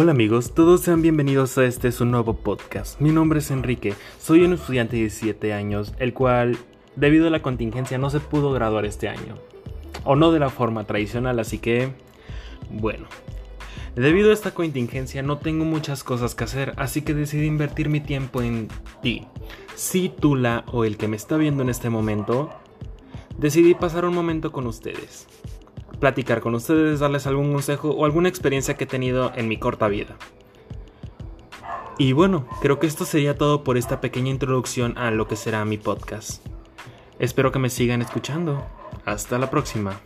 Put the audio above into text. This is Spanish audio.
Hola amigos, todos sean bienvenidos a este su nuevo podcast. Mi nombre es Enrique, soy un estudiante de 17 años, el cual, debido a la contingencia, no se pudo graduar este año. O no de la forma tradicional, así que... Bueno. Debido a esta contingencia no tengo muchas cosas que hacer, así que decidí invertir mi tiempo en ti. Si tú la o el que me está viendo en este momento, decidí pasar un momento con ustedes platicar con ustedes, darles algún consejo o alguna experiencia que he tenido en mi corta vida. Y bueno, creo que esto sería todo por esta pequeña introducción a lo que será mi podcast. Espero que me sigan escuchando. Hasta la próxima.